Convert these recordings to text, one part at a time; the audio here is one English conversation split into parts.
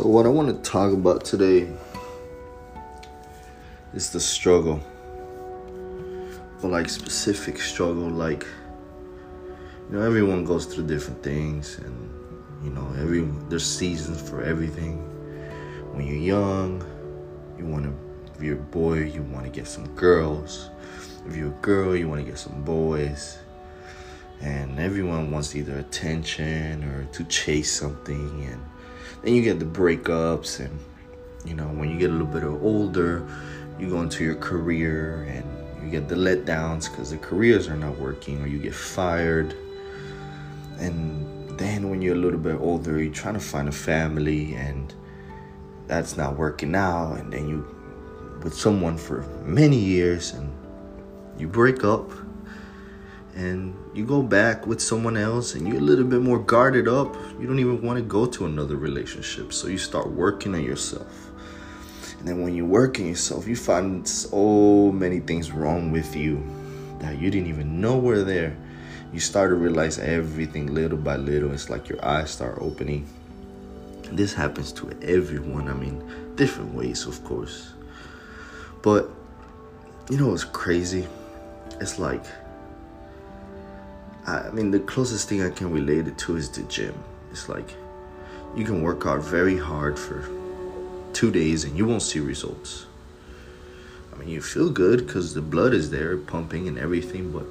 So, what I want to talk about today is the struggle. But, like, specific struggle, like, you know, everyone goes through different things, and, you know, every there's seasons for everything. When you're young, you want to, if you're a boy, you want to get some girls. If you're a girl, you want to get some boys. And everyone wants either attention or to chase something, and then you get the breakups and you know when you get a little bit older you go into your career and you get the letdowns because the careers are not working or you get fired. And then when you're a little bit older you're trying to find a family and that's not working out. And then you with someone for many years and you break up and you go back with someone else and you're a little bit more guarded up, you don't even want to go to another relationship. So you start working on yourself. And then when you work on yourself, you find so many things wrong with you that you didn't even know were there. You start to realize everything little by little. It's like your eyes start opening. This happens to everyone. I mean, different ways, of course. But you know what's crazy? It's like I mean, the closest thing I can relate it to is the gym. It's like you can work out very hard for two days and you won't see results. I mean, you feel good because the blood is there pumping and everything, but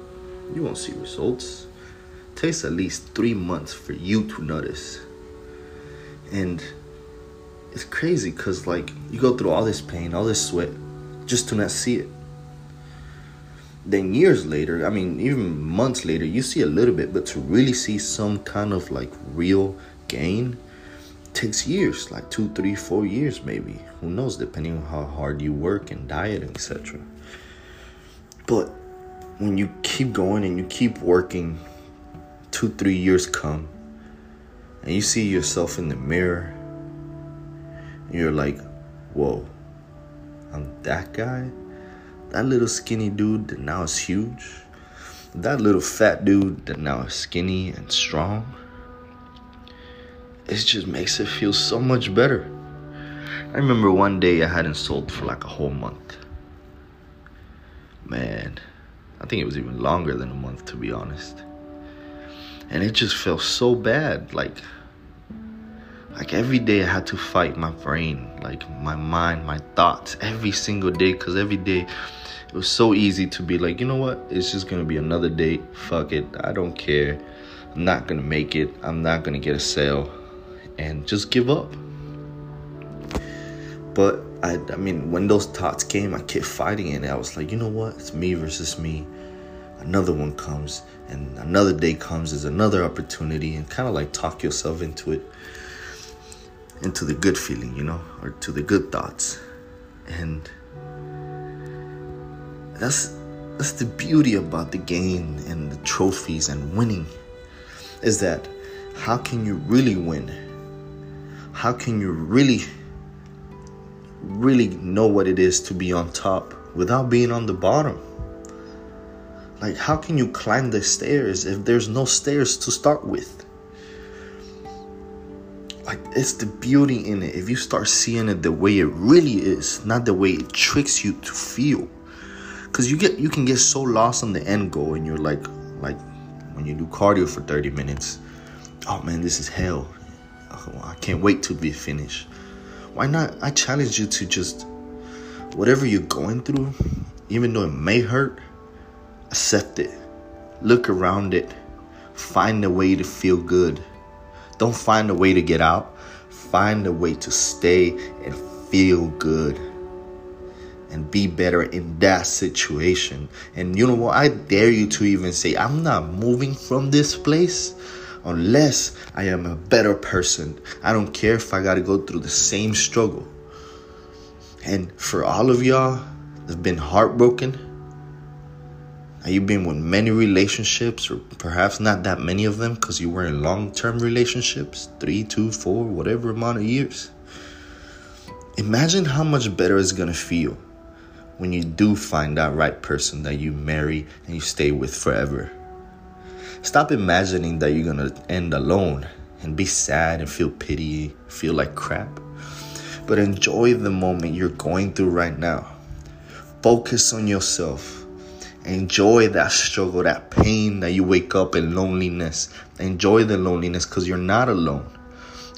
you won't see results. It takes at least three months for you to notice. And it's crazy because, like, you go through all this pain, all this sweat, just to not see it then years later, I mean, even months later, you see a little bit, but to really see some kind of like real gain takes years like two, three, four years, maybe. Who knows, depending on how hard you work and diet, etc. But when you keep going and you keep working, two, three years come, and you see yourself in the mirror, and you're like, whoa, I'm that guy? That little skinny dude that now is huge. That little fat dude that now is skinny and strong. It just makes it feel so much better. I remember one day I hadn't sold for like a whole month. Man, I think it was even longer than a month to be honest. And it just felt so bad. Like, like every day I had to fight my brain, like my mind, my thoughts, every single day. Cause every day it was so easy to be like, you know what? It's just gonna be another date. Fuck it. I don't care. I'm not gonna make it. I'm not gonna get a sale, and just give up. But I, I mean, when those thoughts came, I kept fighting it. I was like, you know what? It's me versus me. Another one comes, and another day comes. is another opportunity, and kind of like talk yourself into it, into the good feeling, you know, or to the good thoughts, and that's that's the beauty about the game and the trophies and winning is that how can you really win? How can you really really know what it is to be on top without being on the bottom? Like how can you climb the stairs if there's no stairs to start with? Like it's the beauty in it. If you start seeing it the way it really is, not the way it tricks you to feel. Because you get you can get so lost on the end goal and you're like like when you do cardio for 30 minutes oh man this is hell. Oh, I can't wait to be finished. Why not? I challenge you to just whatever you're going through even though it may hurt accept it. Look around it. Find a way to feel good don't find a way to get out find a way to stay and feel good and be better in that situation. And you know what? I dare you to even say, I'm not moving from this place unless I am a better person. I don't care if I got to go through the same struggle. And for all of y'all that have been heartbroken, you've been with many relationships, or perhaps not that many of them because you were in long term relationships three, two, four, whatever amount of years. Imagine how much better it's gonna feel when you do find that right person that you marry and you stay with forever. Stop imagining that you're gonna end alone and be sad and feel pity, feel like crap. but enjoy the moment you're going through right now. Focus on yourself. Enjoy that struggle, that pain that you wake up in loneliness. Enjoy the loneliness because you're not alone.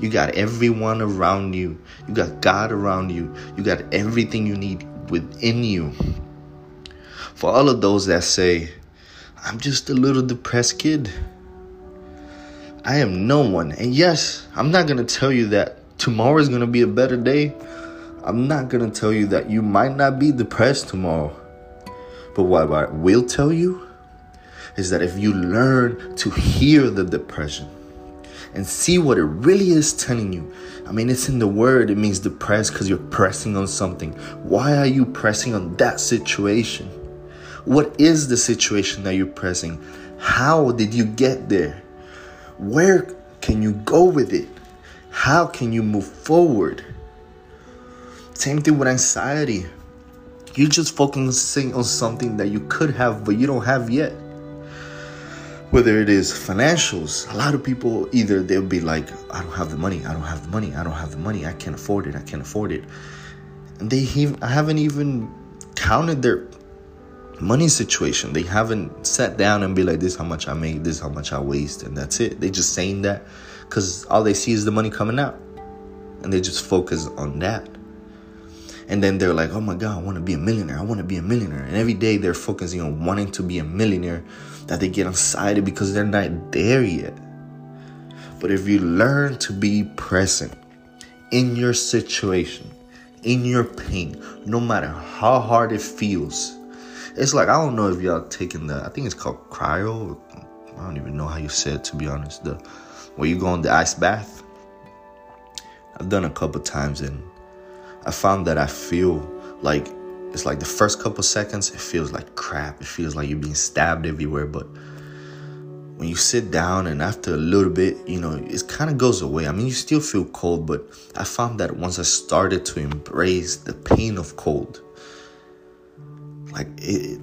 You got everyone around you. You got God around you. You got everything you need within you. For all of those that say, I'm just a little depressed kid. I am no one. And yes, I'm not going to tell you that tomorrow is going to be a better day. I'm not going to tell you that you might not be depressed tomorrow. But what I will tell you is that if you learn to hear the depression and see what it really is telling you, I mean, it's in the word, it means depressed because you're pressing on something. Why are you pressing on that situation? What is the situation that you're pressing? How did you get there? Where can you go with it? How can you move forward? Same thing with anxiety. You're just focusing on something that you could have, but you don't have yet. Whether it is financials, a lot of people either they'll be like, I don't have the money, I don't have the money, I don't have the money, I can't afford it, I can't afford it. And they I haven't even counted their money situation. They haven't sat down and be like, this how much I make, this how much I waste, and that's it. They just saying that because all they see is the money coming out. And they just focus on that. And then they're like, oh my God, I want to be a millionaire. I want to be a millionaire. And every day they're focusing on wanting to be a millionaire that they get excited because they're not there yet. But if you learn to be present in your situation, in your pain, no matter how hard it feels, it's like I don't know if y'all taking the I think it's called cryo. I don't even know how you say it to be honest. The where you go in the ice bath. I've done a couple times and I found that I feel like it's like the first couple seconds it feels like crap. It feels like you're being stabbed everywhere, but when you sit down and after a little bit, you know, it kind of goes away. I mean, you still feel cold, but I found that once I started to embrace the pain of cold, like it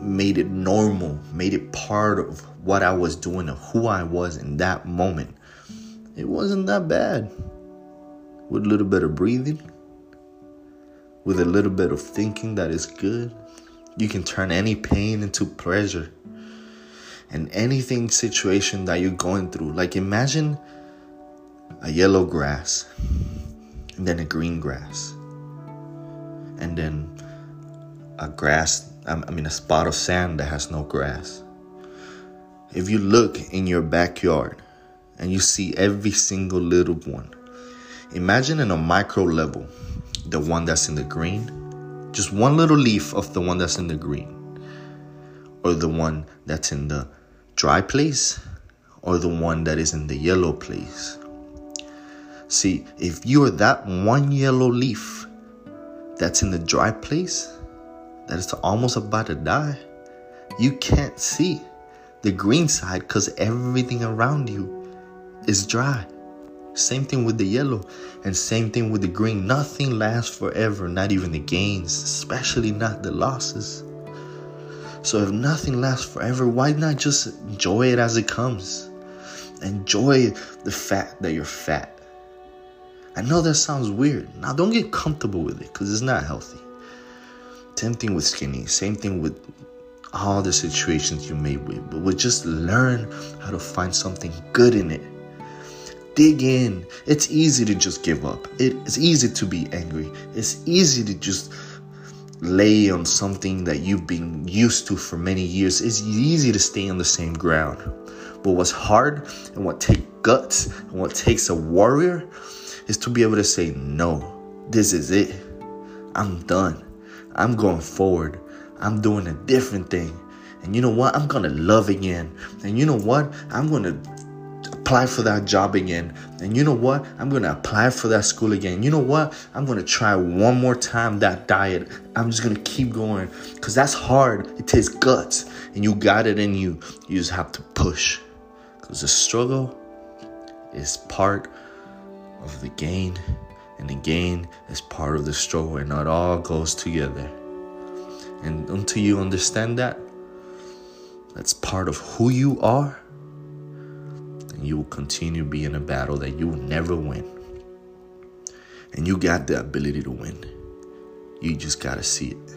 made it normal, made it part of what I was doing, of who I was in that moment. It wasn't that bad. With a little bit of breathing, with a little bit of thinking that is good, you can turn any pain into pleasure. And anything situation that you're going through, like imagine a yellow grass, and then a green grass, and then a grass, I mean, a spot of sand that has no grass. If you look in your backyard and you see every single little one, imagine in a micro level the one that's in the green, just one little leaf of the one that's in the green, or the one that's in the dry place, or the one that is in the yellow place. See, if you are that one yellow leaf that's in the dry place, that is almost about to die, you can't see the green side because everything around you is dry. Same thing with the yellow, and same thing with the green. Nothing lasts forever, not even the gains, especially not the losses. So, if nothing lasts forever, why not just enjoy it as it comes? Enjoy the fact that you're fat. I know that sounds weird. Now, don't get comfortable with it because it's not healthy. Same thing with skinny. Same thing with all the situations you may be. But we just learn how to find something good in it. Dig in. It's easy to just give up. It's easy to be angry. It's easy to just lay on something that you've been used to for many years. It's easy to stay on the same ground. But what's hard and what takes guts and what takes a warrior is to be able to say, no, this is it. I'm done. I'm going forward. I'm doing a different thing. And you know what? I'm going to love again. And you know what? I'm going to apply for that job again. And you know what? I'm going to apply for that school again. You know what? I'm going to try one more time that diet. I'm just going to keep going because that's hard. It takes guts. And you got it in you. You just have to push because the struggle is part of the gain and the gain is part of the struggle, and it all goes together. And until you understand that, that's part of who you are, and you will continue being in a battle that you will never win. And you got the ability to win. You just got to see it.